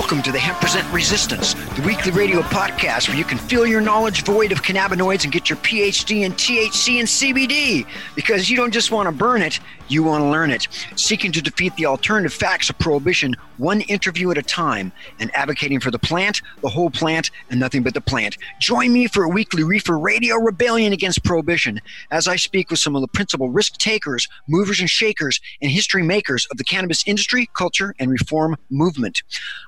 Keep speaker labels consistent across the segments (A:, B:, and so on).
A: Welcome to the Hemp Present Resistance, the weekly radio podcast where you can fill your knowledge void of cannabinoids and get your PhD in THC and CBD because you don't just want to burn it, you want to learn it. Seeking to defeat the alternative facts of prohibition one interview at a time and advocating for the plant, the whole plant, and nothing but the plant. Join me for a weekly reefer radio rebellion against prohibition as I speak with some of the principal risk takers, movers and shakers, and history makers of the cannabis industry, culture, and reform movement.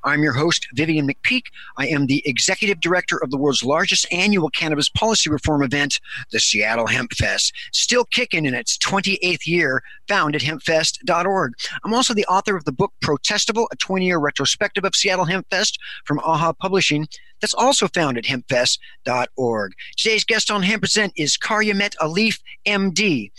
A: I'm your host, Vivian McPeak. I am the executive director of the world's largest annual cannabis policy reform event, the Seattle Hemp Fest, still kicking in its 28th year, found at hempfest.org. I'm also the author of the book Protestival, 20 year retrospective of Seattle Hemp Fest from AHA Publishing. That's also found at hempfest.org. Today's guest on Hemp Present is Caryumet Alif, MD.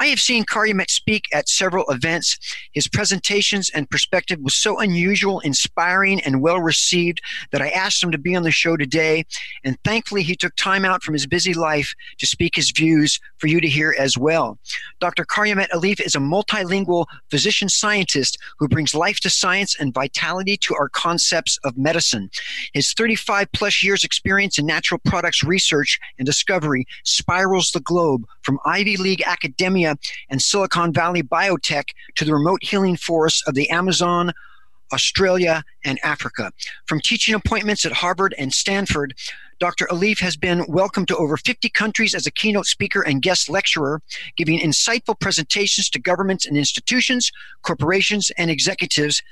A: I have seen Caryumet speak at several events. His presentations and perspective was so unusual, inspiring, and well received that I asked him to be on the show today. And thankfully, he took time out from his busy life to speak his views for you to hear as well. Dr. Caryumet Alif is a multilingual physician scientist who brings life to science and vitality to our concepts of medicine. His 35 plus years experience in natural products research and discovery spirals the globe from Ivy League academia and Silicon Valley biotech to the remote healing forests of the Amazon, Australia, and Africa. From teaching appointments at Harvard and Stanford, Dr. Alif has been welcomed to over 50 countries as a keynote speaker and guest lecturer, giving insightful presentations to governments and institutions, corporations, and executives,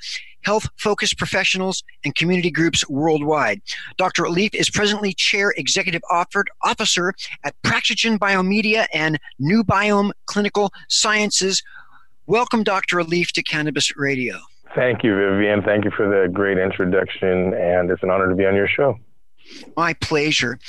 A: health focused professionals, and community groups worldwide. Dr. Alif is presently chair executive officer at Praxgen Biomedia and New Biome Clinical Sciences. Welcome, Dr. Alif, to Cannabis Radio.
B: Thank you, Vivian. Thank you for the great introduction, and it's an honor to be on your show.
A: My pleasure.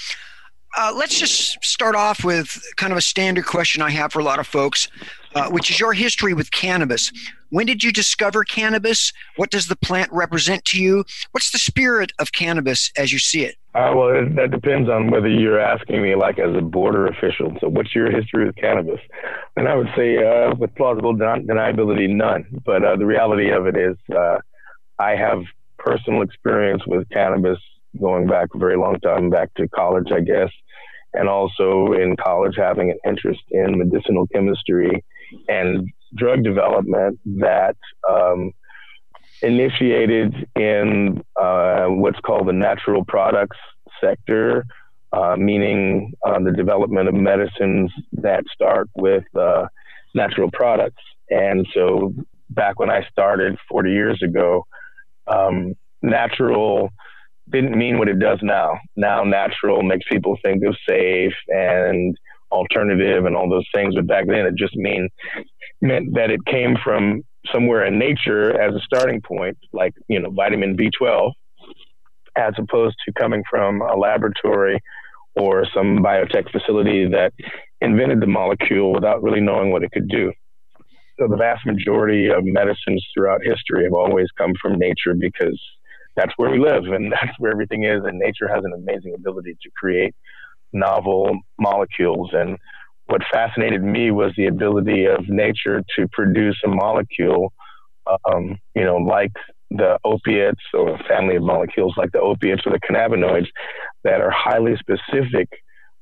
A: Uh, let's just start off with kind of a standard question I have for a lot of folks, uh, which is your history with cannabis. When did you discover cannabis? What does the plant represent to you? What's the spirit of cannabis as you see it?
B: Uh, well, that depends on whether you're asking me like as a border official. So, what's your history with cannabis? And I would say, uh, with plausible den- deniability, none. But uh, the reality of it is, uh, I have personal experience with cannabis going back a very long time, back to college, I guess, and also in college having an interest in medicinal chemistry and drug development that um, initiated in uh, what's called the natural products sector, uh, meaning uh, the development of medicines that start with uh, natural products. And so back when I started 40 years ago, um, natural didn't mean what it does now. Now, natural makes people think of safe and alternative and all those things, but back then it just mean meant that it came from somewhere in nature as a starting point, like you know vitamin B12, as opposed to coming from a laboratory or some biotech facility that invented the molecule without really knowing what it could do. So the vast majority of medicines throughout history have always come from nature because that's where we live and that's where everything is. And nature has an amazing ability to create novel molecules. And what fascinated me was the ability of nature to produce a molecule, um, you know, like the opiates or a family of molecules like the opiates or the cannabinoids that are highly specific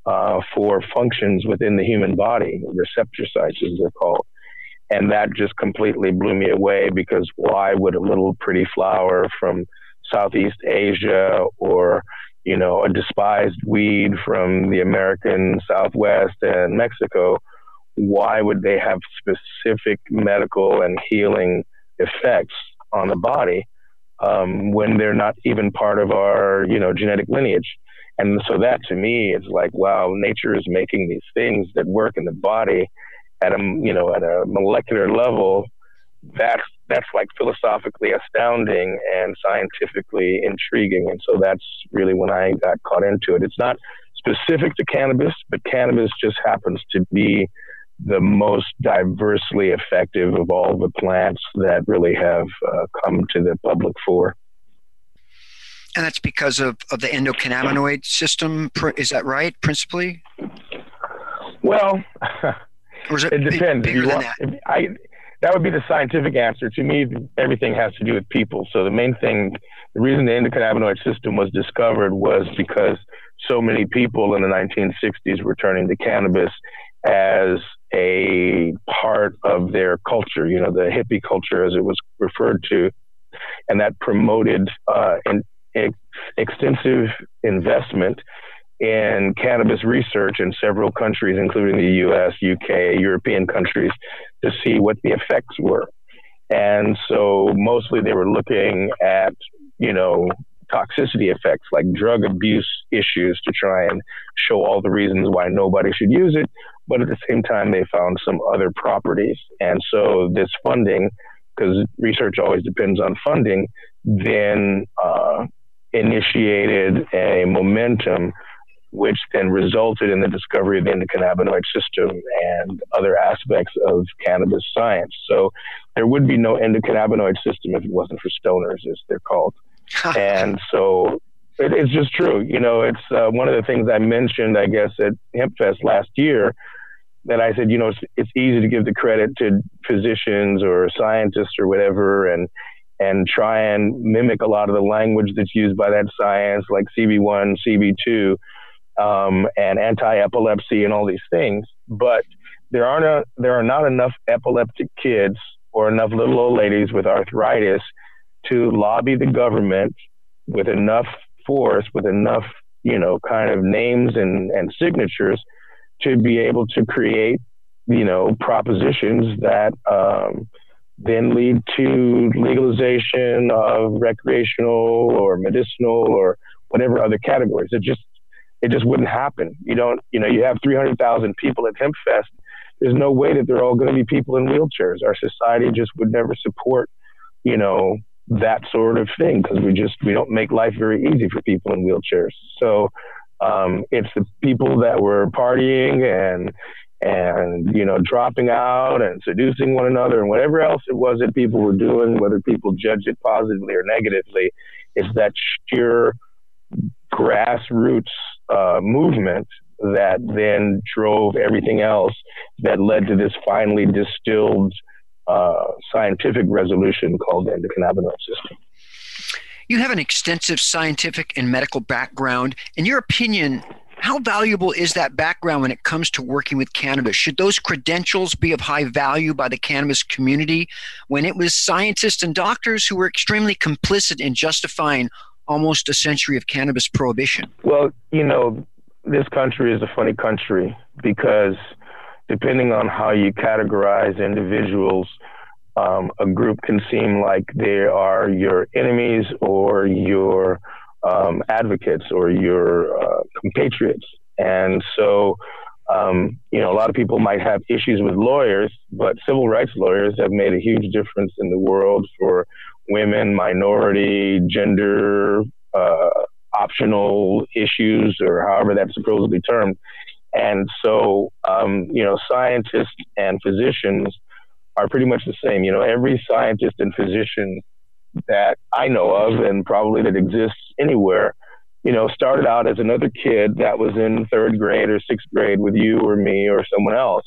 B: uh, for functions within the human body, receptor sites as they're called. And that just completely blew me away because why would a little pretty flower from Southeast Asia or, you know, a despised weed from the American Southwest and Mexico, why would they have specific medical and healing effects on the body um, when they're not even part of our, you know, genetic lineage? And so that to me is like, wow, nature is making these things that work in the body at a, you know, at a molecular level. That's, that's like philosophically astounding and scientifically intriguing. And so that's really when I got caught into it. It's not specific to cannabis, but cannabis just happens to be the most diversely effective of all the plants that really have uh, come to the public fore
A: and that's because of, of the endocannabinoid system. Is that right, principally?
B: Well,
A: it,
B: it depends.
A: Bigger than
B: want, that? I, that would be the scientific answer. To me, everything has to do with people. So the main thing, the reason the endocannabinoid system was discovered was because so many people in the 1960s were turning to cannabis as a part of their culture, you know, the hippie culture as it was referred to. And that promoted uh, in, ex- extensive investment in cannabis research in several countries, including the US, UK, European countries, to see what the effects were. And so mostly they were looking at, you know, toxicity effects like drug abuse issues to try and show all the reasons why nobody should use it. But at the same time, they found some other properties. And so this funding, because research always depends on funding, then uh, initiated a momentum which then resulted in the discovery of the endocannabinoid system and other aspects of cannabis science. So there would be no endocannabinoid system if it wasn't for stoners, as they're called. and so it, it's just true. You know, it's uh, one of the things I mentioned, I guess, at HempFest last year that I said, you know, it's, it's easy to give the credit to physicians or scientists or whatever, and and try and mimic a lot of the language that's used by that science, like CB1, CB2, um, and anti-epilepsy and all these things. But there are not there are not enough epileptic kids or enough little old ladies with arthritis to lobby the government with enough force, with enough you know kind of names and, and signatures to be able to create you know propositions that um, then lead to legalization of recreational or medicinal or whatever other categories. It just it just wouldn't happen. You don't, you know, you have 300,000 people at HempFest. There's no way that they're all going to be people in wheelchairs. Our society just would never support, you know, that sort of thing because we just we don't make life very easy for people in wheelchairs. So um, it's the people that were partying and and you know dropping out and seducing one another and whatever else it was that people were doing whether people judge it positively or negatively it's that sheer grassroots uh, movement that then drove everything else that led to this finely distilled uh, scientific resolution called the endocannabinoid system.
A: You have an extensive scientific and medical background. In your opinion how valuable is that background when it comes to working with cannabis? Should those credentials be of high value by the cannabis community? When it was scientists and doctors who were extremely complicit in justifying almost a century of cannabis prohibition?
B: Well, you know, this country is a funny country because depending on how you categorize individuals, um, a group can seem like they are your enemies or your um, advocates or your uh, compatriots. And so, um, you know, a lot of people might have issues with lawyers, but civil rights lawyers have made a huge difference in the world for women, minority, gender, uh, optional issues, or however that's supposedly termed. And so, um, you know, scientists and physicians are pretty much the same. You know, every scientist and physician that I know of, and probably that exists anywhere, you know, started out as another kid that was in third grade or sixth grade with you or me or someone else.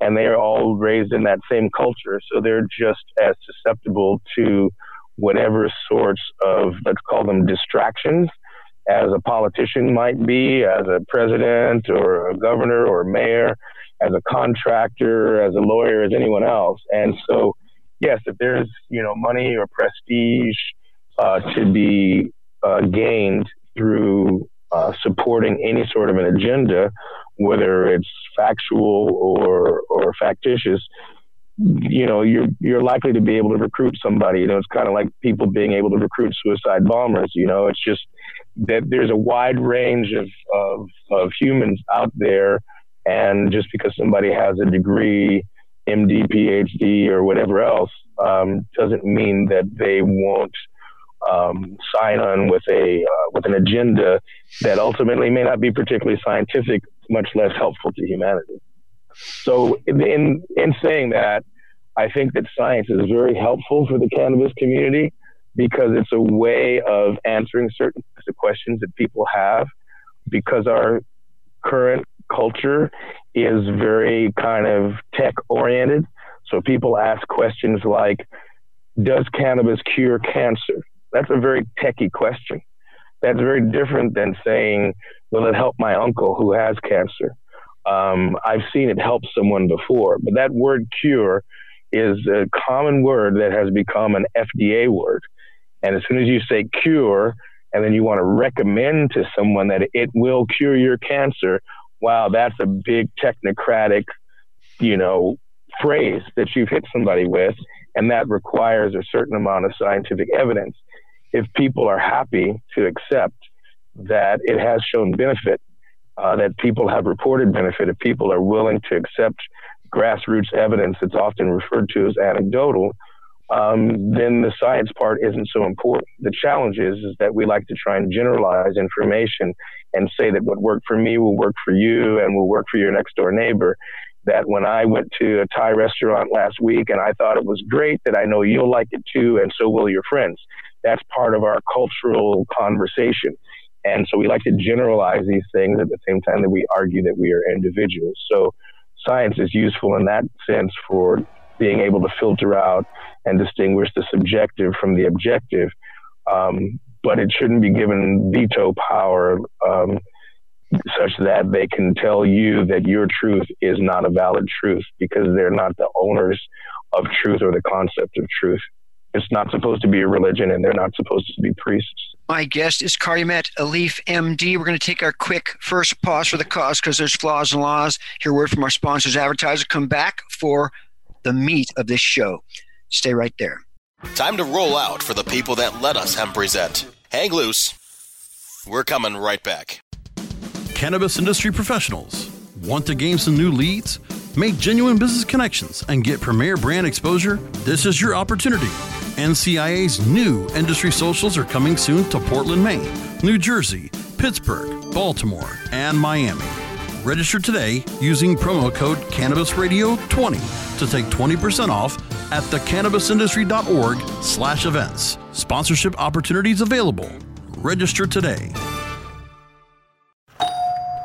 B: And they are all raised in that same culture. So they're just as susceptible to whatever sorts of, let's call them distractions, as a politician might be, as a president or a governor or a mayor, as a contractor, as a lawyer, as anyone else. And so, yes, if there's, you know, money or prestige uh, to be uh, gained through uh, supporting any sort of an agenda, whether it's factual or or factitious, you know, you're you're likely to be able to recruit somebody. You know, it's kind of like people being able to recruit suicide bombers. You know, it's just that there's a wide range of of, of humans out there, and just because somebody has a degree, MD, PhD, or whatever else, um, doesn't mean that they won't um, sign on with a uh, with an agenda that ultimately may not be particularly scientific, much less helpful to humanity. So, in, in in saying that, I think that science is very helpful for the cannabis community because it's a way of answering certain questions that people have. Because our current culture is very kind of tech oriented, so people ask questions like, "Does cannabis cure cancer?" That's a very techie question. That's very different than saying, will it help my uncle who has cancer? Um, I've seen it help someone before, but that word cure is a common word that has become an FDA word. And as soon as you say cure, and then you want to recommend to someone that it will cure your cancer, wow, that's a big technocratic, you know, phrase that you've hit somebody with. And that requires a certain amount of scientific evidence if people are happy to accept that it has shown benefit, uh, that people have reported benefit, if people are willing to accept grassroots evidence that's often referred to as anecdotal, um, then the science part isn't so important. The challenge is, is that we like to try and generalize information and say that what worked for me will work for you and will work for your next door neighbor. That when I went to a Thai restaurant last week and I thought it was great, that I know you'll like it too, and so will your friends that's part of our cultural conversation. And so we like to generalize these things at the same time that we argue that we are individuals. So science is useful in that sense for being able to filter out and distinguish the subjective from the objective. Um, but it shouldn't be given veto power um, such that they can tell you that your truth is not a valid truth because they're not the owners of truth or the concept of truth. It's not supposed to be a religion, and they're not supposed to be priests.
A: My guest is Calumet Alif, MD. We're going to take our quick first pause for the cause because there's flaws and laws. Hear word from our sponsors, advertiser. Come back for the meat of this show. Stay right there.
C: Time to roll out for the people that let us hemp present. Hang loose. We're coming right back.
D: Cannabis industry professionals want to gain some new leads, make genuine business connections, and get premier brand exposure? This is your opportunity. NCIA's new industry socials are coming soon to Portland, Maine, New Jersey, Pittsburgh, Baltimore, and Miami. Register today using promo code CannabisRadio20 to take 20% off at thecannabisindustry.org slash events. Sponsorship opportunities available. Register today.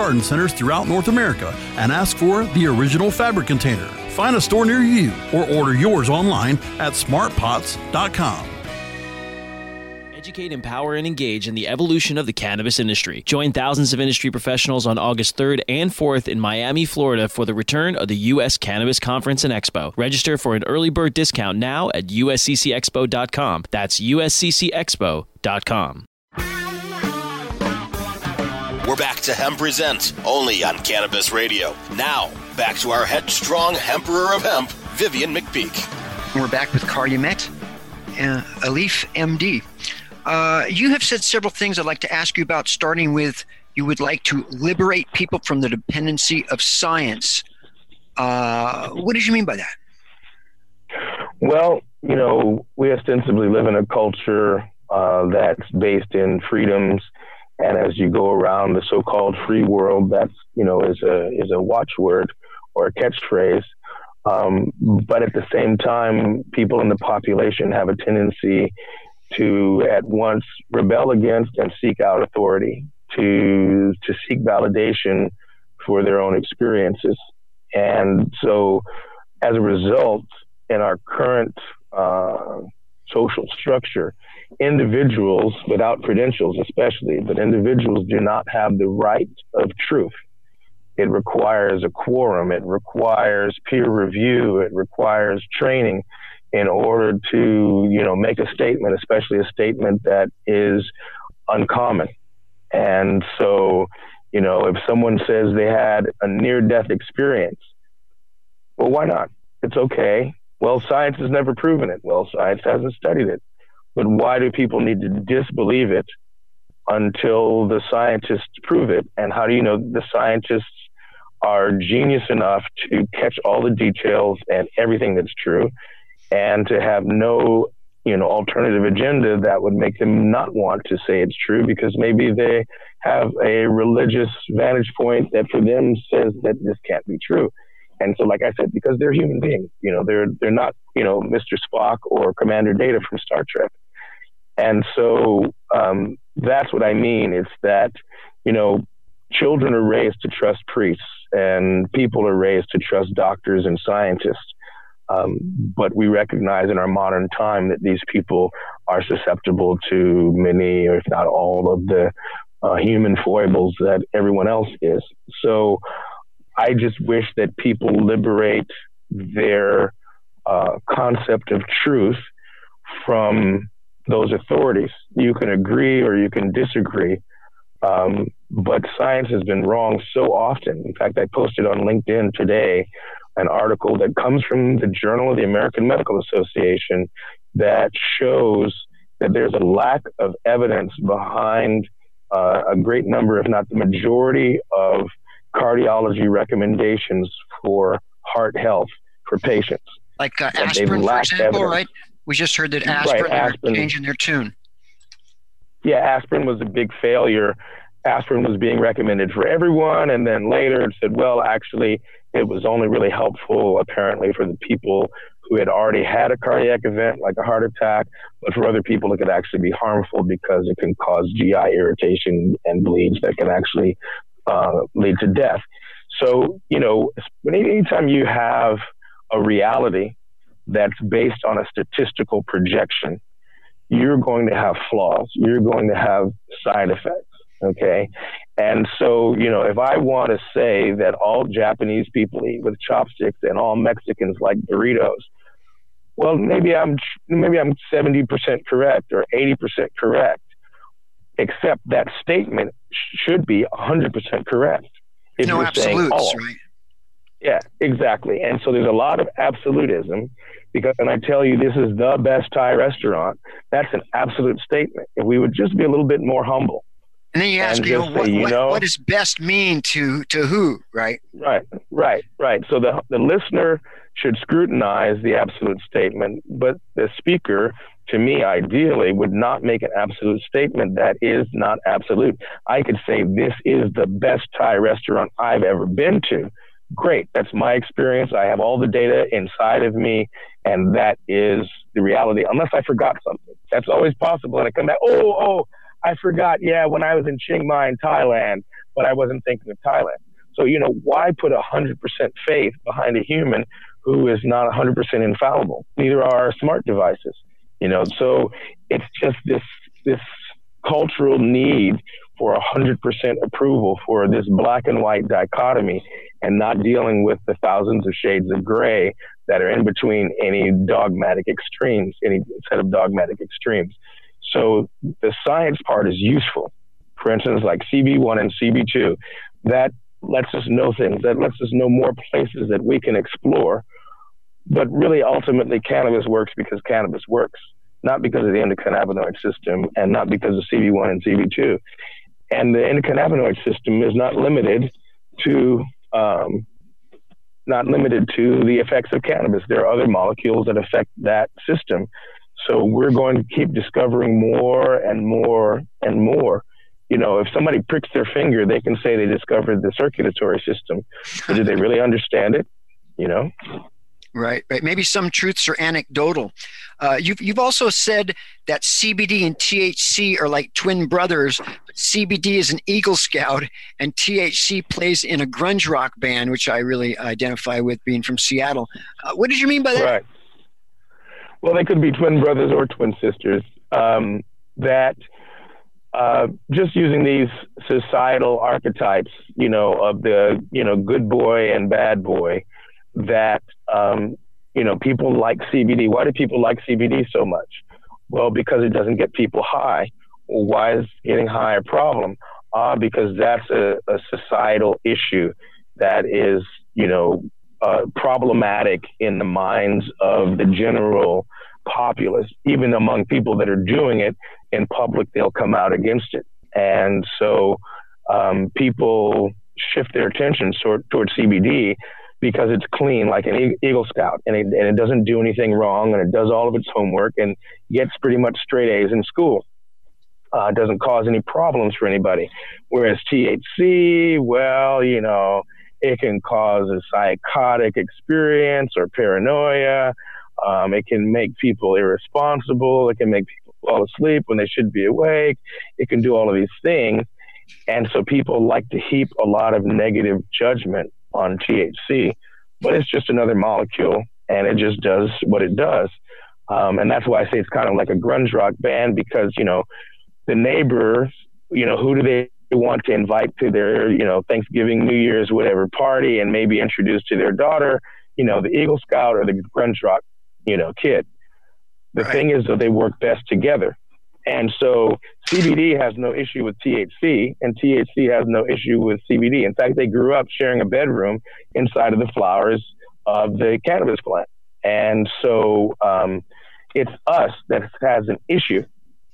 D: garden centers throughout North America and ask for the original fabric container. Find a store near you or order yours online at smartpots.com.
E: Educate, empower, and engage in the evolution of the cannabis industry. Join thousands of industry professionals on August 3rd and 4th in Miami, Florida for the return of the U.S. Cannabis Conference and Expo. Register for an early bird discount now at usccexpo.com. That's usccexpo.com.
C: We're back to Hemp Present, only on Cannabis Radio. Now, back to our headstrong Emperor of Hemp, Vivian McPeak.
A: We're back with Calumet, uh, Alif MD. Uh, you have said several things I'd like to ask you about, starting with you would like to liberate people from the dependency of science. Uh, what did you mean by that?
B: Well, you know, we ostensibly live in a culture uh, that's based in freedoms, and as you go around the so-called free world, that's you know is a is a watchword or a catchphrase. Um, but at the same time, people in the population have a tendency to at once rebel against and seek out authority, to to seek validation for their own experiences. And so, as a result, in our current uh, social structure, individuals without credentials, especially, but individuals do not have the right of truth. It requires a quorum. It requires peer review. It requires training in order to, you know, make a statement, especially a statement that is uncommon. And so, you know, if someone says they had a near death experience, well, why not? It's okay. Well, science has never proven it. Well, science hasn't studied it. But why do people need to disbelieve it until the scientists prove it? And how do you know the scientists are genius enough to catch all the details and everything that's true and to have no you know alternative agenda that would make them not want to say it's true because maybe they have a religious vantage point that for them says that this can't be true and so like i said because they're human beings you know they're they're not you know mr spock or commander data from star trek and so um, that's what i mean it's that you know children are raised to trust priests and people are raised to trust doctors and scientists um, but we recognize in our modern time that these people are susceptible to many, or if not all, of the uh, human foibles that everyone else is. So I just wish that people liberate their uh, concept of truth from those authorities. You can agree or you can disagree, um, but science has been wrong so often. In fact, I posted on LinkedIn today an article that comes from the Journal of the American Medical Association that shows that there's a lack of evidence behind uh, a great number, if not the majority, of cardiology recommendations for heart health for patients.
A: Like uh, aspirin, for example, evidence. right? We just heard that aspirin, right, aspirin changing their tune.
B: Yeah, aspirin was a big failure. Aspirin was being recommended for everyone, and then later it said, well, actually, it was only really helpful, apparently, for the people who had already had a cardiac event, like a heart attack. But for other people, it could actually be harmful because it can cause GI irritation and bleeds that can actually uh, lead to death. So, you know, anytime you have a reality that's based on a statistical projection, you're going to have flaws. You're going to have side effects. Okay. And so, you know, if I want to say that all Japanese people eat with chopsticks and all Mexicans like burritos, well, maybe I'm maybe I'm 70% correct or 80% correct. Except that statement should be 100% correct.
A: If no absolutes, all. right?
B: Yeah, exactly. And so there's a lot of absolutism because when I tell you this is the best Thai restaurant, that's an absolute statement. If we would just be a little bit more humble
A: and then you ask, you, know, what, say, you what, know, what, does best mean to to who, right?
B: Right, right, right. So the the listener should scrutinize the absolute statement, but the speaker, to me, ideally, would not make an absolute statement that is not absolute. I could say this is the best Thai restaurant I've ever been to. Great, that's my experience. I have all the data inside of me, and that is the reality. Unless I forgot something, that's always possible. And I come back, oh, oh I forgot, yeah, when I was in Chiang Mai in Thailand, but I wasn't thinking of Thailand. So, you know, why put 100% faith behind a human who is not 100% infallible? Neither are smart devices, you know. So it's just this this cultural need for 100% approval for this black and white dichotomy and not dealing with the thousands of shades of gray that are in between any dogmatic extremes, any set of dogmatic extremes. So the science part is useful. For instance, like CB1 and CB2, that lets us know things, that lets us know more places that we can explore. But really, ultimately, cannabis works because cannabis works, not because of the endocannabinoid system and not because of CB1 and CB2. And the endocannabinoid system is not limited to um, not limited to the effects of cannabis. There are other molecules that affect that system. So we're going to keep discovering more and more and more. You know, if somebody pricks their finger, they can say they discovered the circulatory system. But do they really understand it? You know?
A: Right, right. Maybe some truths are anecdotal. Uh, you've, you've also said that CBD and THC are like twin brothers. CBD is an Eagle Scout, and THC plays in a grunge rock band, which I really identify with being from Seattle. Uh, what did you mean by that?
B: Right. Well, they could be twin brothers or twin sisters. Um, that uh, just using these societal archetypes, you know, of the you know good boy and bad boy that um, you know people like CBD. Why do people like CBD so much? Well, because it doesn't get people high. Well, why is getting high a problem? Ah, uh, because that's a, a, societal issue that is you know uh, problematic in the minds of the general populace. Even among people that are doing it in public, they'll come out against it, and so um, people shift their attention toward, toward CBD because it's clean like an Eagle Scout and it, and it doesn't do anything wrong and it does all of its homework and gets pretty much straight A's in school. Uh, doesn't cause any problems for anybody. Whereas THC, well, you know, it can cause a psychotic experience or paranoia. Um, it can make people irresponsible. It can make people fall asleep when they should be awake. It can do all of these things. And so people like to heap a lot of negative judgment on THC, but it's just another molecule and it just does what it does. Um, and that's why I say it's kind of like a grunge rock band because, you know, the neighbors, you know, who do they want to invite to their, you know, Thanksgiving, New Year's, whatever party and maybe introduce to their daughter, you know, the Eagle Scout or the grunge rock, you know, kid. The right. thing is that they work best together. And so CBD has no issue with THC, and THC has no issue with CBD. In fact, they grew up sharing a bedroom inside of the flowers of the cannabis plant. And so um, it's us that has an issue,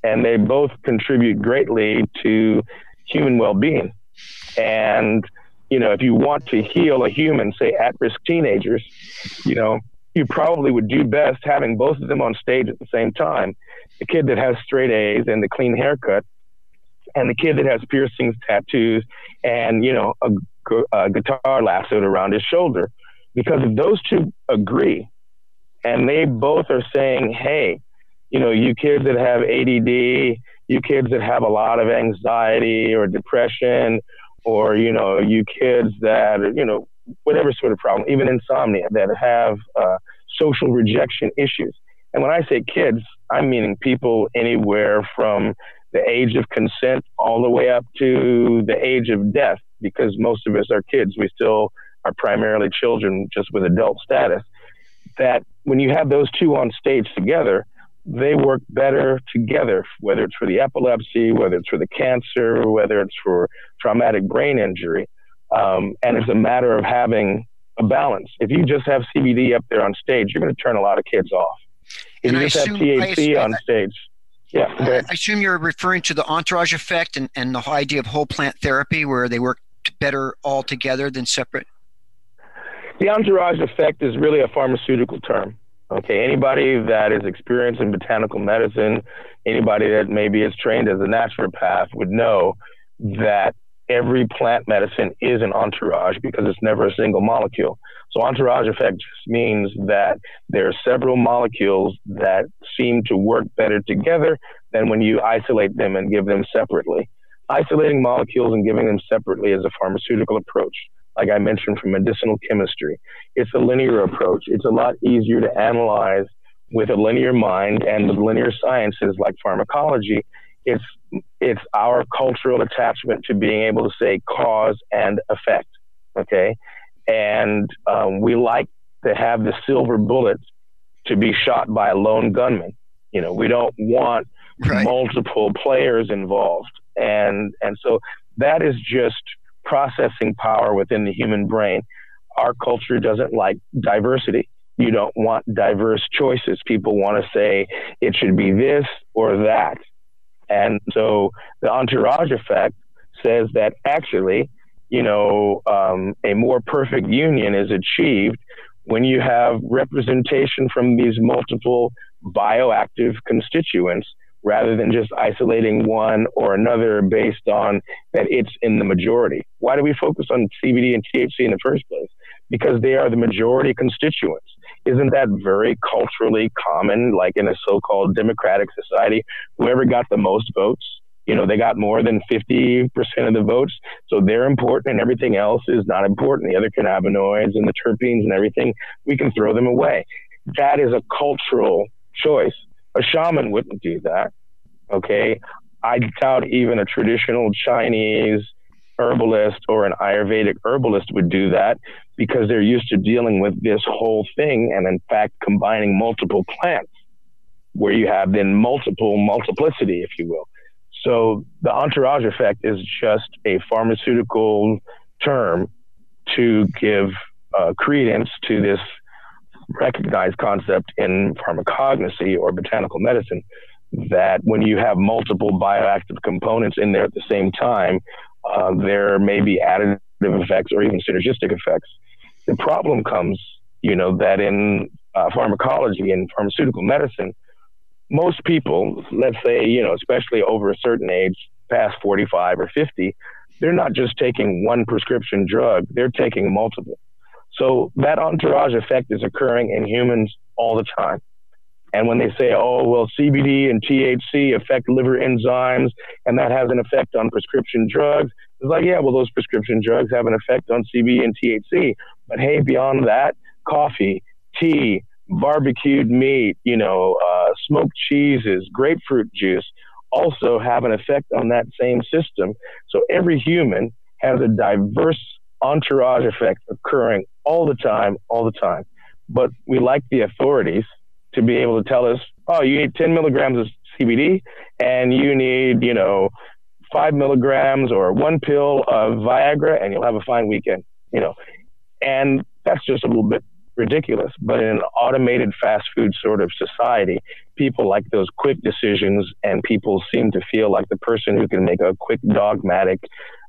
B: and they both contribute greatly to human well being. And, you know, if you want to heal a human, say at risk teenagers, you know, you probably would do best having both of them on stage at the same time. The kid that has straight A's and the clean haircut, and the kid that has piercings, tattoos, and you know a, a guitar lassoed around his shoulder. Because if those two agree, and they both are saying, "Hey, you know, you kids that have ADD, you kids that have a lot of anxiety or depression, or you know, you kids that you know whatever sort of problem, even insomnia, that have uh, social rejection issues. And when I say kids, I'm meaning people anywhere from the age of consent all the way up to the age of death, because most of us are kids. We still are primarily children, just with adult status. That when you have those two on stage together, they work better together, whether it's for the epilepsy, whether it's for the cancer, whether it's for traumatic brain injury. Um, and it's a matter of having a balance. If you just have CBD up there on stage, you're going to turn a lot of kids off. If and you I just assume, have THC assume, on stage, yeah.
A: I assume you're referring to the entourage effect and, and the idea of whole plant therapy where they work better all together than separate.
B: The entourage effect is really a pharmaceutical term. Okay, anybody that is experienced in botanical medicine, anybody that maybe is trained as a naturopath would know that every plant medicine is an entourage because it's never a single molecule. So entourage effect just means that there are several molecules that seem to work better together than when you isolate them and give them separately. Isolating molecules and giving them separately is a pharmaceutical approach. Like I mentioned from medicinal chemistry, it's a linear approach. It's a lot easier to analyze with a linear mind and with linear sciences like pharmacology It's it's our cultural attachment to being able to say cause and effect. Okay, and um, we like to have the silver bullet to be shot by a lone gunman. You know, we don't want right. multiple players involved, and and so that is just processing power within the human brain. Our culture doesn't like diversity. You don't want diverse choices. People want to say it should be this or that. And so the entourage effect says that actually, you know, um, a more perfect union is achieved when you have representation from these multiple bioactive constituents rather than just isolating one or another based on that it's in the majority. Why do we focus on CBD and THC in the first place? Because they are the majority constituents. Isn't that very culturally common, like in a so called democratic society? Whoever got the most votes, you know, they got more than 50% of the votes. So they're important and everything else is not important. The other cannabinoids and the terpenes and everything, we can throw them away. That is a cultural choice. A shaman wouldn't do that. Okay. I doubt even a traditional Chinese herbalist or an Ayurvedic herbalist would do that because they're used to dealing with this whole thing and, in fact, combining multiple plants where you have then multiple multiplicity, if you will. So the entourage effect is just a pharmaceutical term to give uh, credence to this recognized concept in pharmacognosy or botanical medicine that when you have multiple bioactive components in there at the same time, uh, there may be additive effects or even synergistic effects. The problem comes, you know, that in uh, pharmacology and pharmaceutical medicine, most people, let's say, you know, especially over a certain age, past 45 or 50, they're not just taking one prescription drug, they're taking multiple. So that entourage effect is occurring in humans all the time. And when they say, oh, well, CBD and THC affect liver enzymes and that has an effect on prescription drugs, it's like, yeah, well, those prescription drugs have an effect on CBD and THC. But hey, beyond that, coffee, tea, barbecued meat, you know, uh, smoked cheeses, grapefruit juice also have an effect on that same system. So every human has a diverse entourage effect occurring all the time, all the time. But we like the authorities to be able to tell us, oh, you need 10 milligrams of CBD and you need, you know, five milligrams or one pill of Viagra and you'll have a fine weekend, you know. And that's just a little bit ridiculous. But in an automated fast food sort of society, people like those quick decisions and people seem to feel like the person who can make a quick dogmatic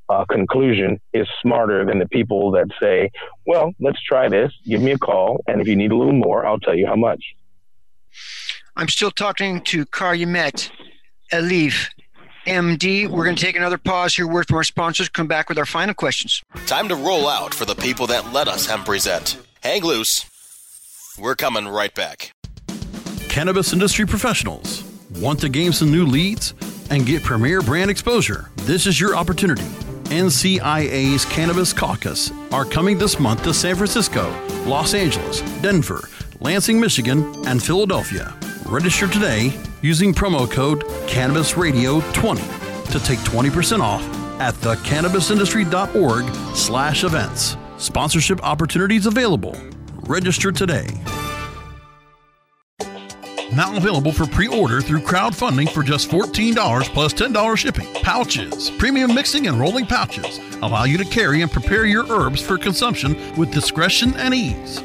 B: uh, conclusion is smarter than the people that say, well, let's try this, give me a call, and if you need a little more, I'll tell you how much.
A: I'm still talking to Calumet Elif, MD. We're going to take another pause here, word from our sponsors, come back with our final questions.
C: Time to roll out for the people that let us hemp present. Hang loose. We're coming right back.
D: Cannabis industry professionals want to gain some new leads and get premier brand exposure. This is your opportunity. NCIA's Cannabis Caucus are coming this month to San Francisco, Los Angeles, Denver, Lansing, Michigan, and Philadelphia. Register today using promo code CannabisRadio20 to take 20% off at thecannabisindustry.org slash events. Sponsorship opportunities available. Register today. Now available for pre-order through crowdfunding for just $14 plus $10 shipping. Pouchz, premium mixing and rolling pouches allow you to carry and prepare your herbs for consumption with discretion and ease.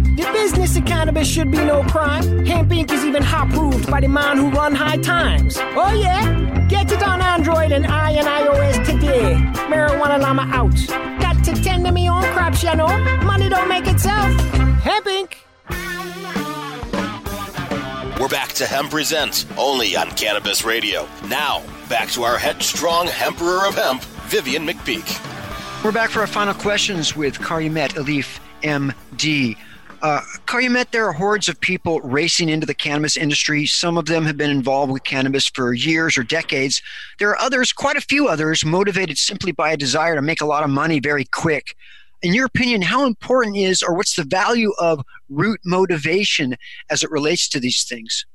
F: The business of cannabis should be no crime. Hemp Inc. is even hot proved by the man who run high times. Oh yeah? Get it on Android and I and iOS today. Marijuana Llama out. Got to tend to me own crops, you know. Money don't make itself. Hemp Inc.
C: We're back to Hemp Present, only on Cannabis Radio. Now, back to our headstrong Emperor of Hemp, Vivian McPeak.
A: We're back for our final questions with Calumet Elif, MD. Uh, there are hordes of people racing into the cannabis industry. Some of them have been involved with cannabis for years or decades. There are others, quite a few others, motivated simply by a desire to make a lot of money very quick. In your opinion, how important is or what's the value of root motivation as it relates to these things?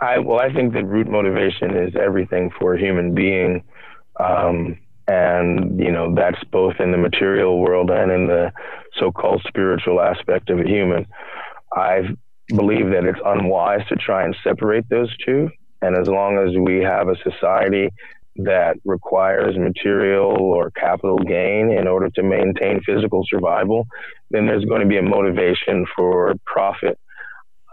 B: I, well, I think that root motivation is everything for a human being. Um, and, you know, that's both in the material world and in the so called spiritual aspect of a human. I believe that it's unwise to try and separate those two. And as long as we have a society that requires material or capital gain in order to maintain physical survival, then there's going to be a motivation for profit.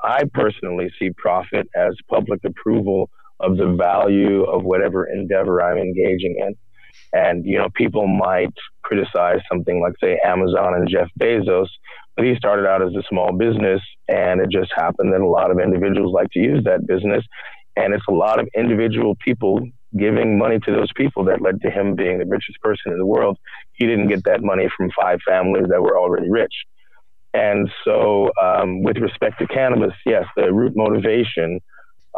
B: I personally see profit as public approval of the value of whatever endeavor I'm engaging in. And, you know, people might criticize something like, say, Amazon and Jeff Bezos, but he started out as a small business, and it just happened that a lot of individuals like to use that business. And it's a lot of individual people giving money to those people that led to him being the richest person in the world. He didn't get that money from five families that were already rich. And so, um, with respect to cannabis, yes, the root motivation,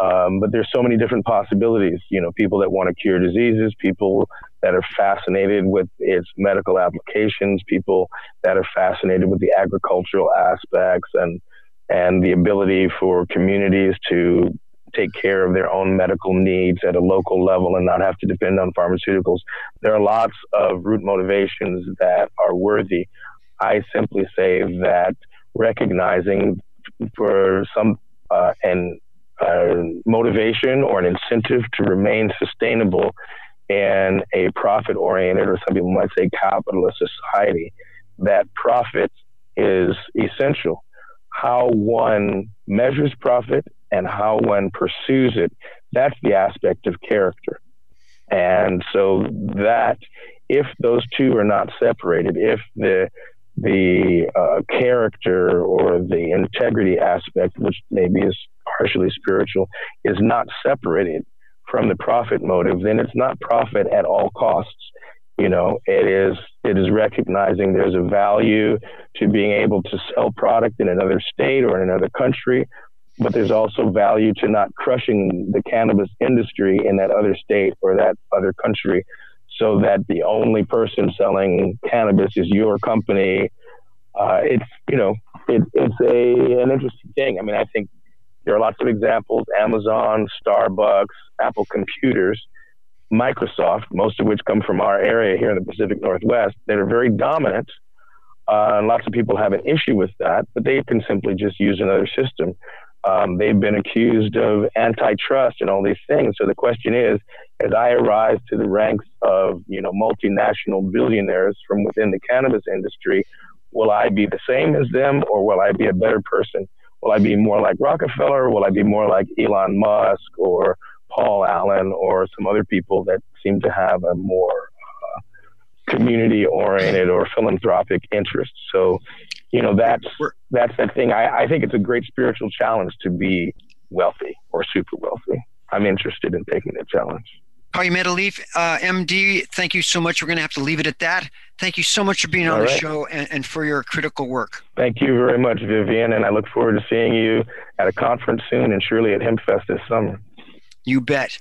B: um, but there's so many different possibilities. You know, people that want to cure diseases, people that are fascinated with its medical applications, people that are fascinated with the agricultural aspects and and the ability for communities to take care of their own medical needs at a local level and not have to depend on pharmaceuticals. There are lots of root motivations that are worthy. I simply say that recognizing for some uh, an uh, motivation or an incentive to remain sustainable in a profit oriented, or some people might say capitalist society, that profit is essential. How one measures profit and how one pursues it, that's the aspect of character. And so that if those two are not separated, if the the uh, character or the integrity aspect, which maybe is partially spiritual, is not separated from the profit motive, then it's not profit at all costs. You know, it is it is recognizing there's a value to being able to sell product in another state or in another country, but there's also value to not crushing the cannabis industry in that other state or that other country so that the only person selling cannabis is your company. Uh, it's you know it, it's a an interesting thing. I mean, I think there are lots of examples: Amazon, Starbucks, Apple Computers, Microsoft, most of which come from our area here in the Pacific Northwest, that are very dominant. Uh, and lots of people have an issue with that, but they can simply just use another system. Um, they've been accused of antitrust and all these things. So the question is, as I rise to the ranks of you know multinational billionaires from within the cannabis industry, will I be the same as them, or will I be a better person? Will I be more like Rockefeller? Will I be more like Elon Musk or Paul Allen or some other people that seem to have a more uh, community oriented or philanthropic interest? So you know that's that's that thing. I, I think it's a great spiritual challenge to be wealthy or super wealthy. I'm interested in taking that challenge.
A: Calumet Elif, uh, MD, thank you so much. We're going to have to leave it at that. Thank you so much for being on All the right. show and, and, for your critical work.
B: Thank you very much, Vivian, and I look forward to seeing you at a conference soon and surely at HempFest this summer.
A: You bet.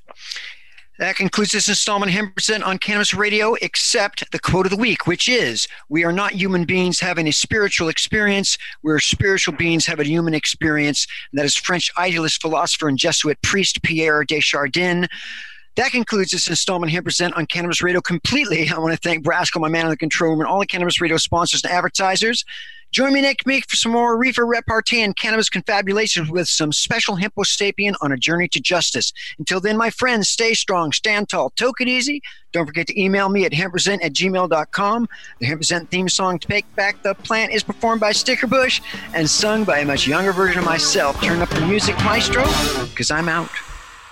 A: That concludes this installment of Hemp Present on Cannabis Radio, except the quote of the week, which is We are not human beings having a spiritual experience. We're spiritual beings having a human experience. And that is French idealist, philosopher, and Jesuit priest Pierre de Chardin. That concludes this installment Hemp Present on Cannabis Radio completely. I want to thank Brasco, my man in the control room, and all the Cannabis Radio sponsors and advertisers. Join me next week for some more reefer repartee and cannabis confabulations with some special Hempo sapien on a journey to justice. Until then, my friends, stay strong, stand tall, toke it easy. Don't forget to email me at hempresent at gmail.com. The Hempresent theme song, Take Back the Plant, is performed by Stickerbush and sung by a much younger version of myself. Turn up the music, maestro, because I'm out.